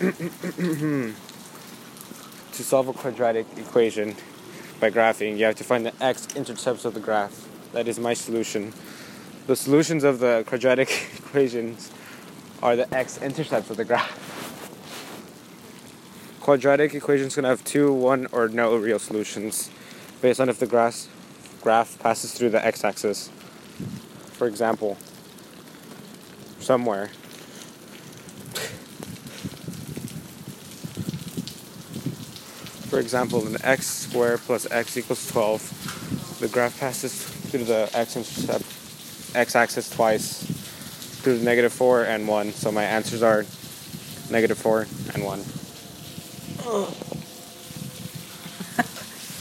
to solve a quadratic equation by graphing, you have to find the x-intercepts of the graph. That is my solution. The solutions of the quadratic equations are the x-intercepts of the graph. Quadratic equations can have two, one, or no real solutions based on if the graph, graph passes through the x-axis. For example, somewhere For example, in x squared plus x equals 12, the graph passes through the x-intercept, uh, x-axis twice, through the negative 4 and 1. So my answers are negative 4 and 1. Ugh.